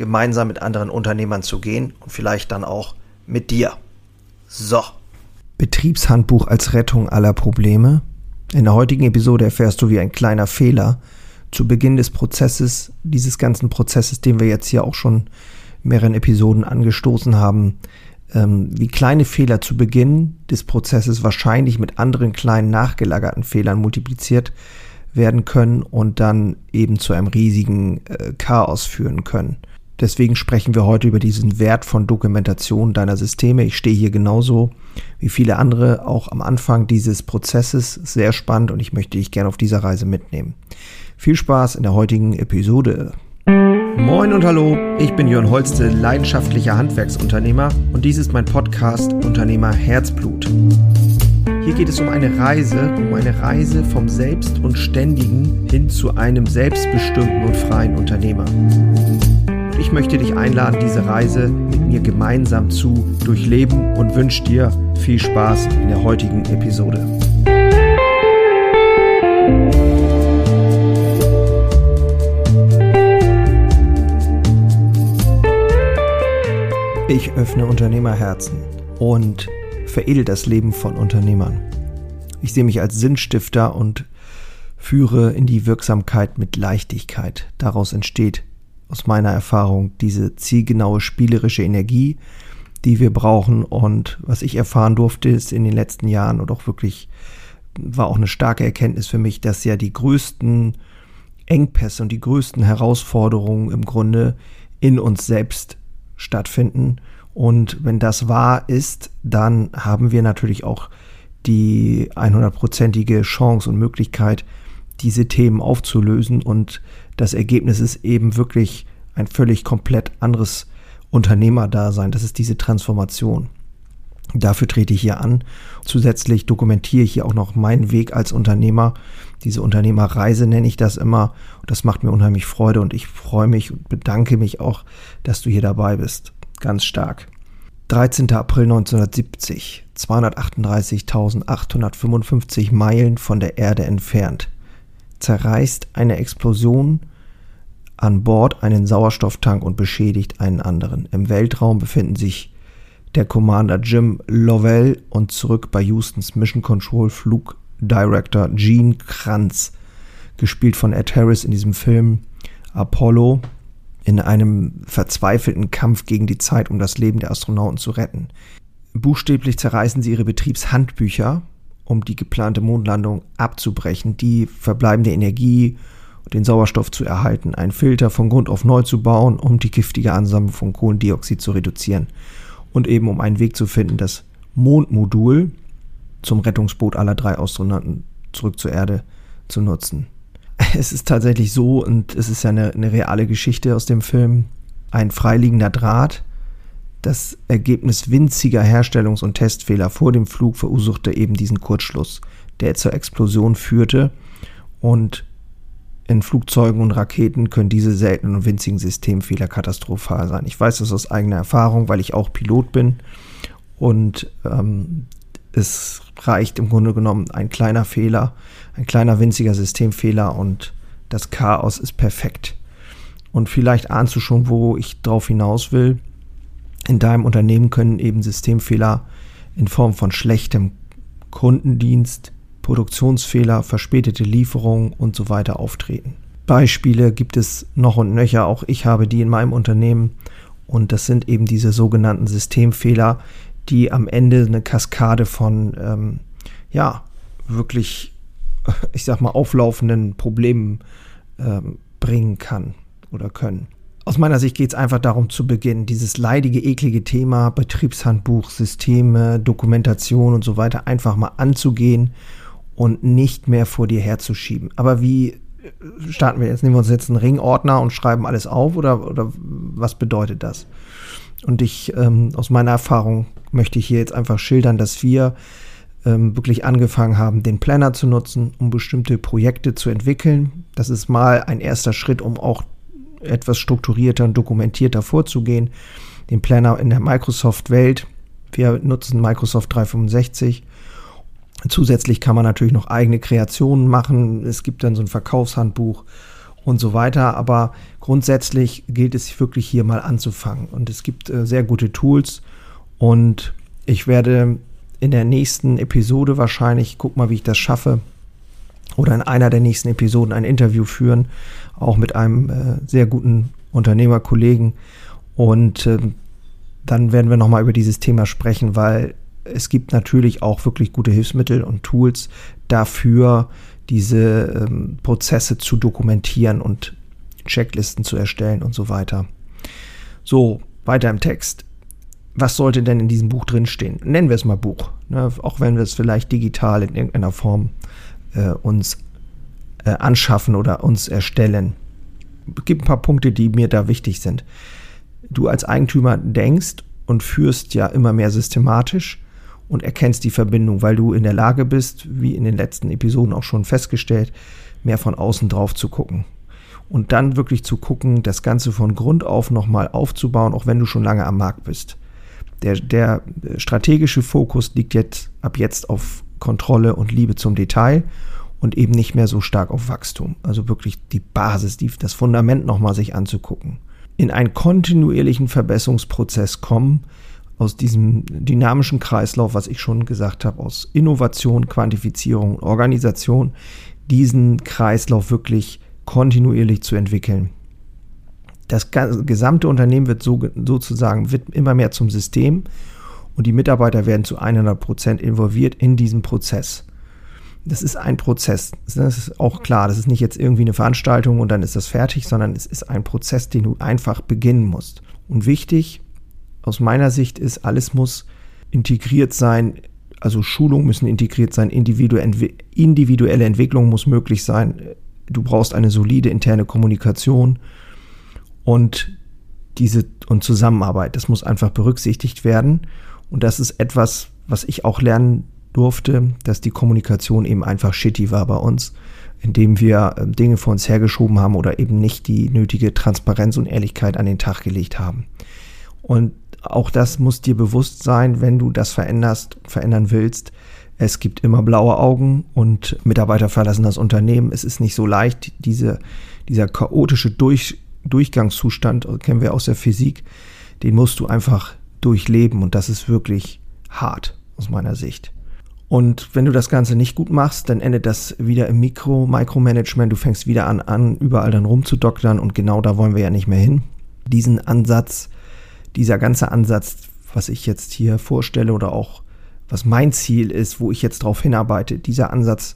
gemeinsam mit anderen Unternehmern zu gehen und vielleicht dann auch mit dir. So. Betriebshandbuch als Rettung aller Probleme. In der heutigen Episode erfährst du, wie ein kleiner Fehler zu Beginn des Prozesses, dieses ganzen Prozesses, den wir jetzt hier auch schon mehreren Episoden angestoßen haben, ähm, wie kleine Fehler zu Beginn des Prozesses wahrscheinlich mit anderen kleinen nachgelagerten Fehlern multipliziert werden können und dann eben zu einem riesigen äh, Chaos führen können. Deswegen sprechen wir heute über diesen Wert von Dokumentation deiner Systeme. Ich stehe hier genauso wie viele andere auch am Anfang dieses Prozesses. Sehr spannend und ich möchte dich gerne auf dieser Reise mitnehmen. Viel Spaß in der heutigen Episode. Moin und hallo, ich bin Jörn Holste, leidenschaftlicher Handwerksunternehmer und dies ist mein Podcast Unternehmer Herzblut. Hier geht es um eine Reise, um eine Reise vom Selbst und Ständigen hin zu einem selbstbestimmten und freien Unternehmer ich möchte dich einladen, diese Reise mit mir gemeinsam zu durchleben und wünsche dir viel Spaß in der heutigen Episode. Ich öffne Unternehmerherzen und veredel das Leben von Unternehmern. Ich sehe mich als Sinnstifter und führe in die Wirksamkeit mit Leichtigkeit. Daraus entsteht aus meiner Erfahrung diese zielgenaue spielerische Energie, die wir brauchen. Und was ich erfahren durfte, ist in den letzten Jahren und auch wirklich war auch eine starke Erkenntnis für mich, dass ja die größten Engpässe und die größten Herausforderungen im Grunde in uns selbst stattfinden. Und wenn das wahr ist, dann haben wir natürlich auch die 100-prozentige Chance und Möglichkeit, diese Themen aufzulösen und das Ergebnis ist eben wirklich ein völlig komplett anderes Unternehmerdasein. Das ist diese Transformation. Dafür trete ich hier an. Zusätzlich dokumentiere ich hier auch noch meinen Weg als Unternehmer. Diese Unternehmerreise nenne ich das immer. Das macht mir unheimlich Freude und ich freue mich und bedanke mich auch, dass du hier dabei bist. Ganz stark. 13. April 1970, 238.855 Meilen von der Erde entfernt zerreißt eine Explosion an Bord einen Sauerstofftank und beschädigt einen anderen. Im Weltraum befinden sich der Commander Jim Lovell und zurück bei Houstons Mission Control Flug Director Gene Kranz, gespielt von Ed Harris in diesem Film Apollo, in einem verzweifelten Kampf gegen die Zeit, um das Leben der Astronauten zu retten. Buchstäblich zerreißen sie ihre Betriebshandbücher um die geplante Mondlandung abzubrechen, die verbleibende Energie den Sauerstoff zu erhalten, einen Filter von Grund auf neu zu bauen, um die giftige Ansammlung von Kohlendioxid zu reduzieren und eben um einen Weg zu finden, das Mondmodul zum Rettungsboot aller drei Astronauten zurück zur Erde zu nutzen. Es ist tatsächlich so, und es ist ja eine, eine reale Geschichte aus dem Film, ein freiliegender Draht, das Ergebnis winziger Herstellungs- und Testfehler vor dem Flug verursachte eben diesen Kurzschluss, der zur Explosion führte. Und in Flugzeugen und Raketen können diese seltenen und winzigen Systemfehler katastrophal sein. Ich weiß das aus eigener Erfahrung, weil ich auch Pilot bin. Und ähm, es reicht im Grunde genommen ein kleiner Fehler, ein kleiner winziger Systemfehler und das Chaos ist perfekt. Und vielleicht ahnst du schon, wo ich drauf hinaus will in deinem Unternehmen können eben Systemfehler in Form von schlechtem Kundendienst, Produktionsfehler, verspätete Lieferungen und so weiter auftreten. Beispiele gibt es noch und nöcher, auch ich habe die in meinem Unternehmen und das sind eben diese sogenannten Systemfehler, die am Ende eine Kaskade von, ähm, ja, wirklich, ich sag mal, auflaufenden Problemen ähm, bringen kann oder können. Aus meiner Sicht geht es einfach darum zu beginnen, dieses leidige, eklige Thema Betriebshandbuch, Systeme, Dokumentation und so weiter einfach mal anzugehen und nicht mehr vor dir herzuschieben. Aber wie starten wir jetzt, nehmen wir uns jetzt einen Ringordner und schreiben alles auf oder, oder was bedeutet das? Und ich, ähm, aus meiner Erfahrung möchte ich hier jetzt einfach schildern, dass wir ähm, wirklich angefangen haben, den Planner zu nutzen, um bestimmte Projekte zu entwickeln. Das ist mal ein erster Schritt, um auch etwas strukturierter und dokumentierter vorzugehen. Den Planner in der Microsoft-Welt. Wir nutzen Microsoft 365. Zusätzlich kann man natürlich noch eigene Kreationen machen. Es gibt dann so ein Verkaufshandbuch und so weiter. Aber grundsätzlich gilt es wirklich hier mal anzufangen. Und es gibt äh, sehr gute Tools. Und ich werde in der nächsten Episode wahrscheinlich, guck mal, wie ich das schaffe, oder in einer der nächsten Episoden ein Interview führen, auch mit einem äh, sehr guten Unternehmerkollegen. Und äh, dann werden wir nochmal über dieses Thema sprechen, weil es gibt natürlich auch wirklich gute Hilfsmittel und Tools dafür, diese ähm, Prozesse zu dokumentieren und Checklisten zu erstellen und so weiter. So, weiter im Text. Was sollte denn in diesem Buch drinstehen? Nennen wir es mal Buch, ne? auch wenn wir es vielleicht digital in irgendeiner Form äh, uns äh, anschaffen oder uns erstellen. Es gibt ein paar Punkte, die mir da wichtig sind. Du als Eigentümer denkst und führst ja immer mehr systematisch und erkennst die Verbindung, weil du in der Lage bist, wie in den letzten Episoden auch schon festgestellt, mehr von außen drauf zu gucken. Und dann wirklich zu gucken, das Ganze von Grund auf nochmal aufzubauen, auch wenn du schon lange am Markt bist. Der, der strategische Fokus liegt jetzt ab jetzt auf Kontrolle und Liebe zum Detail und eben nicht mehr so stark auf Wachstum. Also wirklich die Basis, die, das Fundament nochmal sich anzugucken. In einen kontinuierlichen Verbesserungsprozess kommen, aus diesem dynamischen Kreislauf, was ich schon gesagt habe, aus Innovation, Quantifizierung, Organisation, diesen Kreislauf wirklich kontinuierlich zu entwickeln. Das gesamte Unternehmen wird so, sozusagen wird immer mehr zum System und die Mitarbeiter werden zu 100 Prozent involviert in diesen Prozess. Das ist ein Prozess. Das ist auch klar. Das ist nicht jetzt irgendwie eine Veranstaltung und dann ist das fertig, sondern es ist ein Prozess, den du einfach beginnen musst. Und wichtig, aus meiner Sicht ist, alles muss integriert sein, also Schulungen müssen integriert sein, individuelle Entwicklung muss möglich sein. Du brauchst eine solide interne Kommunikation und diese und Zusammenarbeit. Das muss einfach berücksichtigt werden. Und das ist etwas, was ich auch lernen durfte, dass die Kommunikation eben einfach shitty war bei uns, indem wir äh, Dinge vor uns hergeschoben haben oder eben nicht die nötige Transparenz und Ehrlichkeit an den Tag gelegt haben. Und auch das muss dir bewusst sein, wenn du das veränderst, verändern willst. Es gibt immer blaue Augen und Mitarbeiter verlassen das Unternehmen. Es ist nicht so leicht, diese, dieser chaotische Durch, Durchgangszustand, kennen wir aus der Physik, den musst du einfach durchleben und das ist wirklich hart aus meiner Sicht. Und wenn du das Ganze nicht gut machst, dann endet das wieder im Mikro, Micromanagement. Du fängst wieder an, an, überall dann rumzudoktern und genau da wollen wir ja nicht mehr hin. Diesen Ansatz dieser ganze Ansatz, was ich jetzt hier vorstelle oder auch was mein Ziel ist, wo ich jetzt darauf hinarbeite, dieser Ansatz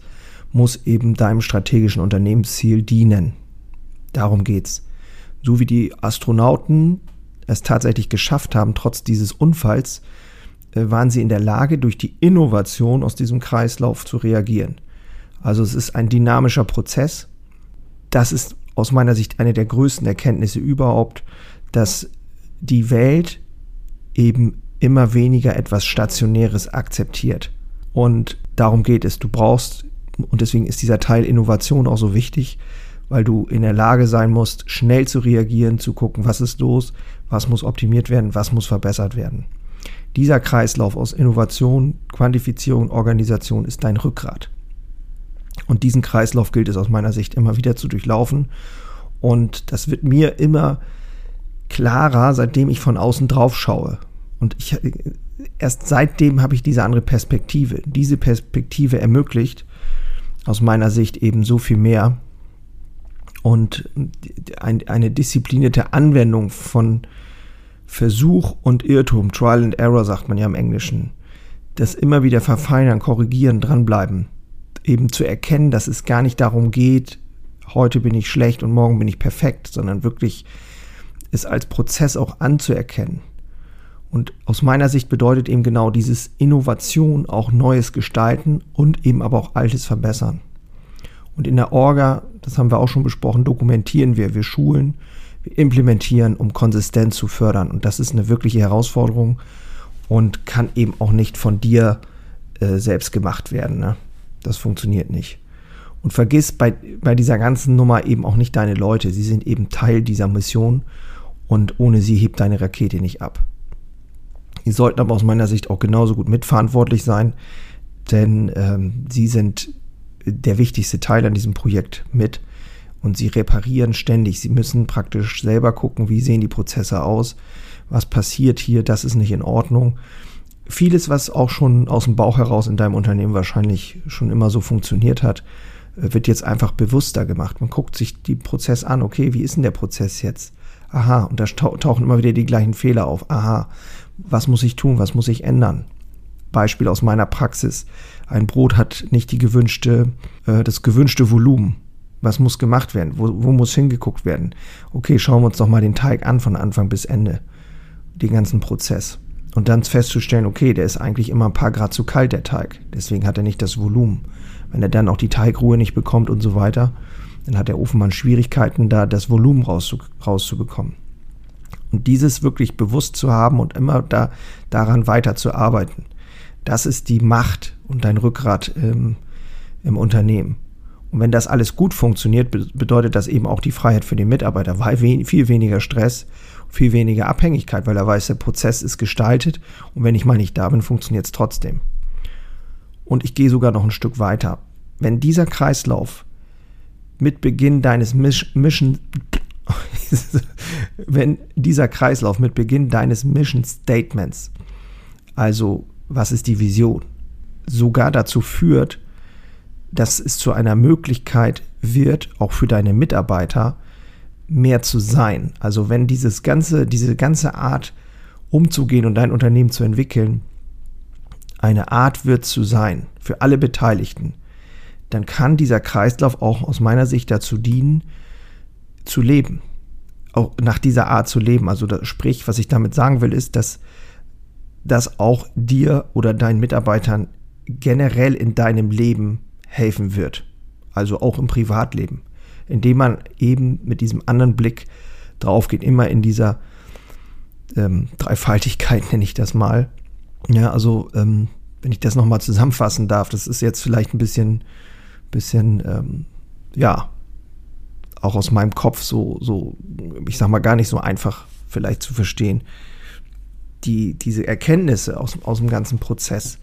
muss eben deinem strategischen Unternehmensziel dienen. Darum geht's. So wie die Astronauten es tatsächlich geschafft haben, trotz dieses Unfalls, äh, waren sie in der Lage, durch die Innovation aus diesem Kreislauf zu reagieren. Also es ist ein dynamischer Prozess. Das ist aus meiner Sicht eine der größten Erkenntnisse überhaupt, dass die Welt eben immer weniger etwas Stationäres akzeptiert. Und darum geht es. Du brauchst, und deswegen ist dieser Teil Innovation auch so wichtig, weil du in der Lage sein musst, schnell zu reagieren, zu gucken, was ist los, was muss optimiert werden, was muss verbessert werden. Dieser Kreislauf aus Innovation, Quantifizierung, Organisation ist dein Rückgrat. Und diesen Kreislauf gilt es aus meiner Sicht immer wieder zu durchlaufen. Und das wird mir immer klarer, seitdem ich von außen drauf schaue. Und ich, erst seitdem habe ich diese andere Perspektive. Diese Perspektive ermöglicht aus meiner Sicht eben so viel mehr. Und ein, eine disziplinierte Anwendung von Versuch und Irrtum, Trial and Error sagt man ja im Englischen, das immer wieder verfeinern, korrigieren, dranbleiben, eben zu erkennen, dass es gar nicht darum geht, heute bin ich schlecht und morgen bin ich perfekt, sondern wirklich es als Prozess auch anzuerkennen. Und aus meiner Sicht bedeutet eben genau dieses Innovation auch Neues gestalten und eben aber auch Altes verbessern. Und in der Orga, das haben wir auch schon besprochen, dokumentieren wir, wir schulen, wir implementieren, um Konsistenz zu fördern. Und das ist eine wirkliche Herausforderung und kann eben auch nicht von dir äh, selbst gemacht werden. Ne? Das funktioniert nicht. Und vergiss bei, bei dieser ganzen Nummer eben auch nicht deine Leute. Sie sind eben Teil dieser Mission und ohne sie hebt deine Rakete nicht ab. Die sollten aber aus meiner Sicht auch genauso gut mitverantwortlich sein, denn ähm, sie sind der wichtigste Teil an diesem Projekt mit und sie reparieren ständig. Sie müssen praktisch selber gucken, wie sehen die Prozesse aus, was passiert hier, das ist nicht in Ordnung. Vieles, was auch schon aus dem Bauch heraus in deinem Unternehmen wahrscheinlich schon immer so funktioniert hat, äh, wird jetzt einfach bewusster gemacht. Man guckt sich den Prozess an, okay, wie ist denn der Prozess jetzt? Aha, und da tauchen immer wieder die gleichen Fehler auf. Aha, was muss ich tun, was muss ich ändern? Beispiel aus meiner Praxis. Ein Brot hat nicht die gewünschte, äh, das gewünschte Volumen. Was muss gemacht werden? Wo, wo muss hingeguckt werden? Okay, schauen wir uns doch mal den Teig an von Anfang bis Ende. Den ganzen Prozess. Und dann festzustellen, okay, der ist eigentlich immer ein paar Grad zu kalt, der Teig. Deswegen hat er nicht das Volumen. Wenn er dann auch die Teigruhe nicht bekommt und so weiter, dann hat der Ofenmann Schwierigkeiten, da das Volumen rauszu, rauszubekommen. Und dieses wirklich bewusst zu haben und immer da, daran weiter zu arbeiten, das ist die Macht und dein Rückgrat im, im Unternehmen. Und wenn das alles gut funktioniert, bedeutet das eben auch die Freiheit für den Mitarbeiter, weil viel weniger Stress, viel weniger Abhängigkeit, weil er weiß, der Prozess ist gestaltet und wenn ich mal nicht da bin, funktioniert es trotzdem. Und ich gehe sogar noch ein Stück weiter. Wenn dieser Kreislauf mit Beginn deines Mission, wenn dieser Kreislauf mit Beginn deines Mission Statements, also was ist die Vision, sogar dazu führt, dass es zu einer Möglichkeit wird, auch für deine Mitarbeiter mehr zu sein. Also wenn dieses ganze, diese ganze Art umzugehen und dein Unternehmen zu entwickeln, eine Art wird zu sein für alle Beteiligten, dann kann dieser Kreislauf auch aus meiner Sicht dazu dienen, zu leben. Auch nach dieser Art zu leben. Also das, sprich, was ich damit sagen will, ist, dass das auch dir oder deinen Mitarbeitern generell in deinem Leben helfen wird. Also auch im Privatleben. Indem man eben mit diesem anderen Blick drauf geht, immer in dieser ähm, Dreifaltigkeit nenne ich das mal. Ja, also ähm, wenn ich das nochmal zusammenfassen darf, das ist jetzt vielleicht ein bisschen, bisschen, ähm, ja, auch aus meinem Kopf so, so, ich sag mal, gar nicht so einfach vielleicht zu verstehen. Die, diese Erkenntnisse aus, aus dem ganzen Prozess,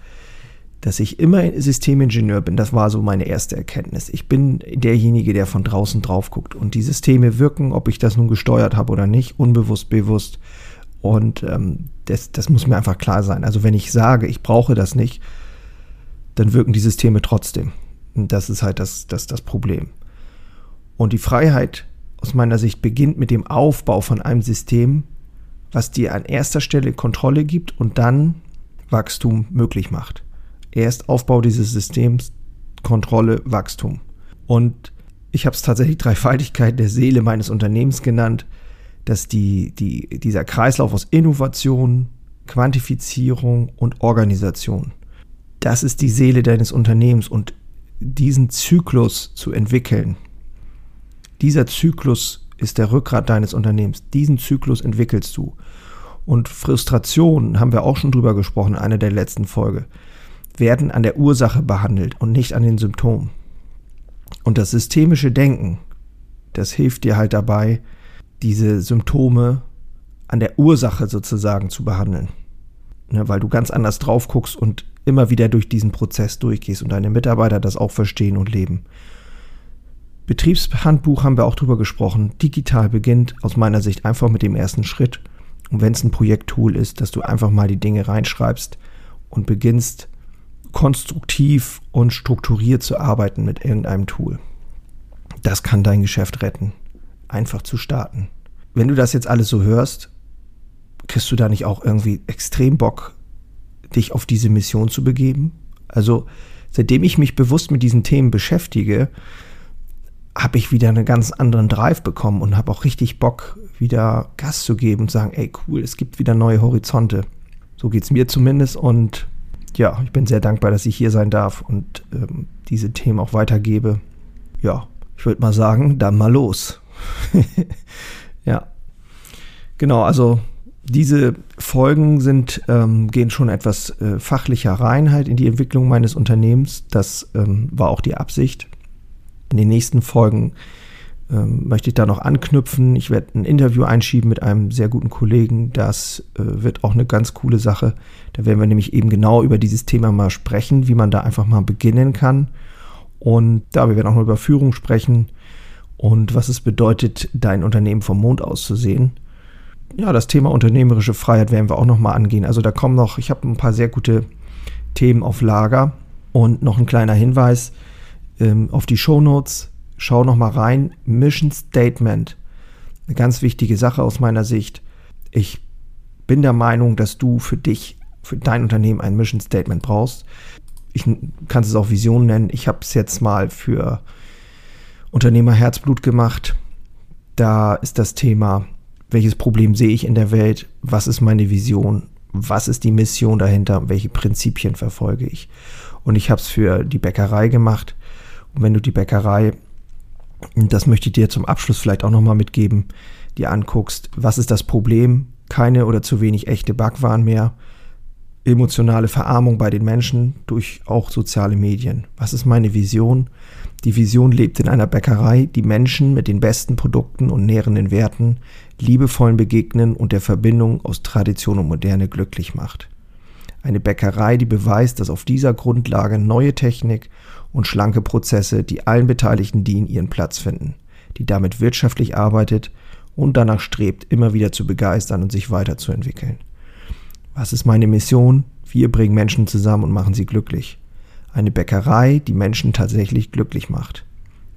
dass ich immer Systemingenieur bin, das war so meine erste Erkenntnis. Ich bin derjenige, der von draußen drauf guckt und die Systeme wirken, ob ich das nun gesteuert habe oder nicht, unbewusst, bewusst. Und ähm, das, das muss mir einfach klar sein. Also wenn ich sage, ich brauche das nicht, dann wirken die Systeme trotzdem. Das ist halt das, das, das Problem. Und die Freiheit aus meiner Sicht beginnt mit dem Aufbau von einem System, was dir an erster Stelle Kontrolle gibt und dann Wachstum möglich macht. Erst Aufbau dieses Systems, Kontrolle, Wachstum. Und ich habe es tatsächlich Dreifaltigkeit der Seele meines Unternehmens genannt, dass die, die, dieser Kreislauf aus Innovation, Quantifizierung und Organisation, das ist die Seele deines Unternehmens und diesen Zyklus zu entwickeln, dieser Zyklus ist der Rückgrat deines Unternehmens. Diesen Zyklus entwickelst du. Und Frustration, haben wir auch schon drüber gesprochen in einer der letzten Folge werden an der Ursache behandelt und nicht an den Symptomen. Und das systemische Denken, das hilft dir halt dabei, diese Symptome an der Ursache sozusagen zu behandeln. Ne, weil du ganz anders drauf guckst und immer wieder durch diesen Prozess durchgehst und deine Mitarbeiter das auch verstehen und leben. Betriebshandbuch haben wir auch drüber gesprochen. Digital beginnt aus meiner Sicht einfach mit dem ersten Schritt. Und wenn es ein Projekttool ist, dass du einfach mal die Dinge reinschreibst und beginnst konstruktiv und strukturiert zu arbeiten mit irgendeinem Tool. Das kann dein Geschäft retten. Einfach zu starten. Wenn du das jetzt alles so hörst, kriegst du da nicht auch irgendwie extrem Bock, dich auf diese Mission zu begeben? Also, seitdem ich mich bewusst mit diesen Themen beschäftige, habe ich wieder einen ganz anderen Drive bekommen und habe auch richtig Bock, wieder Gas zu geben und sagen, ey cool, es gibt wieder neue Horizonte. So geht es mir zumindest und ja, ich bin sehr dankbar, dass ich hier sein darf und ähm, diese Themen auch weitergebe. ja, ich würde mal sagen, dann mal los. ja. Genau, also diese Folgen sind, ähm, gehen schon etwas äh, fachlicher Reinheit in die Entwicklung meines Unternehmens. Das ähm, war auch die Absicht. In den nächsten Folgen ähm, möchte ich da noch anknüpfen. Ich werde ein Interview einschieben mit einem sehr guten Kollegen. Das äh, wird auch eine ganz coole Sache. Da werden wir nämlich eben genau über dieses Thema mal sprechen, wie man da einfach mal beginnen kann. Und da wir werden auch noch über Führung sprechen und was es bedeutet, dein Unternehmen vom Mond aus zu sehen. Ja, das Thema unternehmerische Freiheit werden wir auch noch mal angehen. Also da kommen noch, ich habe ein paar sehr gute Themen auf Lager und noch ein kleiner Hinweis ähm, auf die Show Notes schau noch mal rein. Mission Statement. Eine ganz wichtige Sache aus meiner Sicht. Ich bin der Meinung, dass du für dich, für dein Unternehmen ein Mission Statement brauchst. Ich kann es auch Vision nennen. Ich habe es jetzt mal für Unternehmer Herzblut gemacht. Da ist das Thema, welches Problem sehe ich in der Welt? Was ist meine Vision? Was ist die Mission dahinter? Welche Prinzipien verfolge ich? Und ich habe es für die Bäckerei gemacht. Und wenn du die Bäckerei das möchte ich dir zum Abschluss vielleicht auch nochmal mitgeben, dir anguckst, was ist das Problem? Keine oder zu wenig echte Backwaren mehr, emotionale Verarmung bei den Menschen durch auch soziale Medien. Was ist meine Vision? Die Vision lebt in einer Bäckerei, die Menschen mit den besten Produkten und nährenden Werten, liebevollen Begegnen und der Verbindung aus Tradition und Moderne glücklich macht. Eine Bäckerei, die beweist, dass auf dieser Grundlage neue Technik und schlanke Prozesse, die allen Beteiligten dienen, ihren Platz finden, die damit wirtschaftlich arbeitet und danach strebt, immer wieder zu begeistern und sich weiterzuentwickeln. Was ist meine Mission? Wir bringen Menschen zusammen und machen sie glücklich. Eine Bäckerei, die Menschen tatsächlich glücklich macht.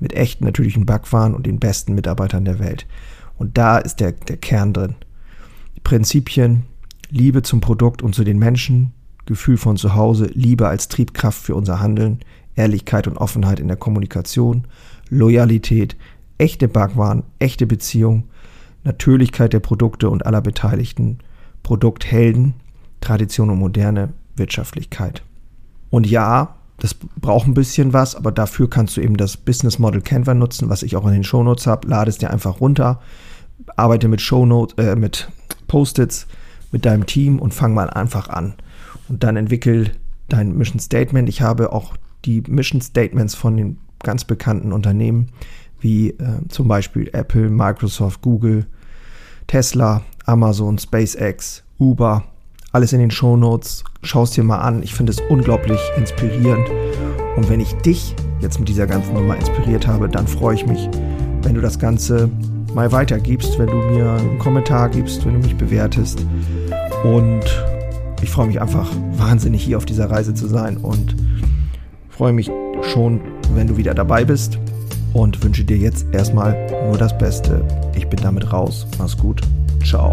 Mit echten natürlichen Backwaren und den besten Mitarbeitern der Welt. Und da ist der, der Kern drin. Die Prinzipien, Liebe zum Produkt und zu den Menschen, Gefühl von zu Hause, Liebe als Triebkraft für unser Handeln, Ehrlichkeit und Offenheit in der Kommunikation, Loyalität, echte Backwaren, echte Beziehung, Natürlichkeit der Produkte und aller Beteiligten, Produkthelden, Tradition und moderne Wirtschaftlichkeit. Und ja, das braucht ein bisschen was, aber dafür kannst du eben das Business Model Canva nutzen, was ich auch in den Shownotes habe. Lade es dir einfach runter, arbeite mit Shownotes, äh, mit Post-its, mit deinem Team und fang mal einfach an. Und dann entwickel dein Mission Statement. Ich habe auch die Mission Statements von den ganz bekannten Unternehmen wie äh, zum Beispiel Apple, Microsoft, Google, Tesla, Amazon, SpaceX, Uber, alles in den Show Notes. Schau es dir mal an. Ich finde es unglaublich inspirierend. Und wenn ich dich jetzt mit dieser ganzen Nummer inspiriert habe, dann freue ich mich, wenn du das Ganze mal weitergibst, wenn du mir einen Kommentar gibst, wenn du mich bewertest. Und ich freue mich einfach wahnsinnig hier auf dieser Reise zu sein und freue mich schon, wenn du wieder dabei bist und wünsche dir jetzt erstmal nur das Beste. Ich bin damit raus. Mach's gut. Ciao.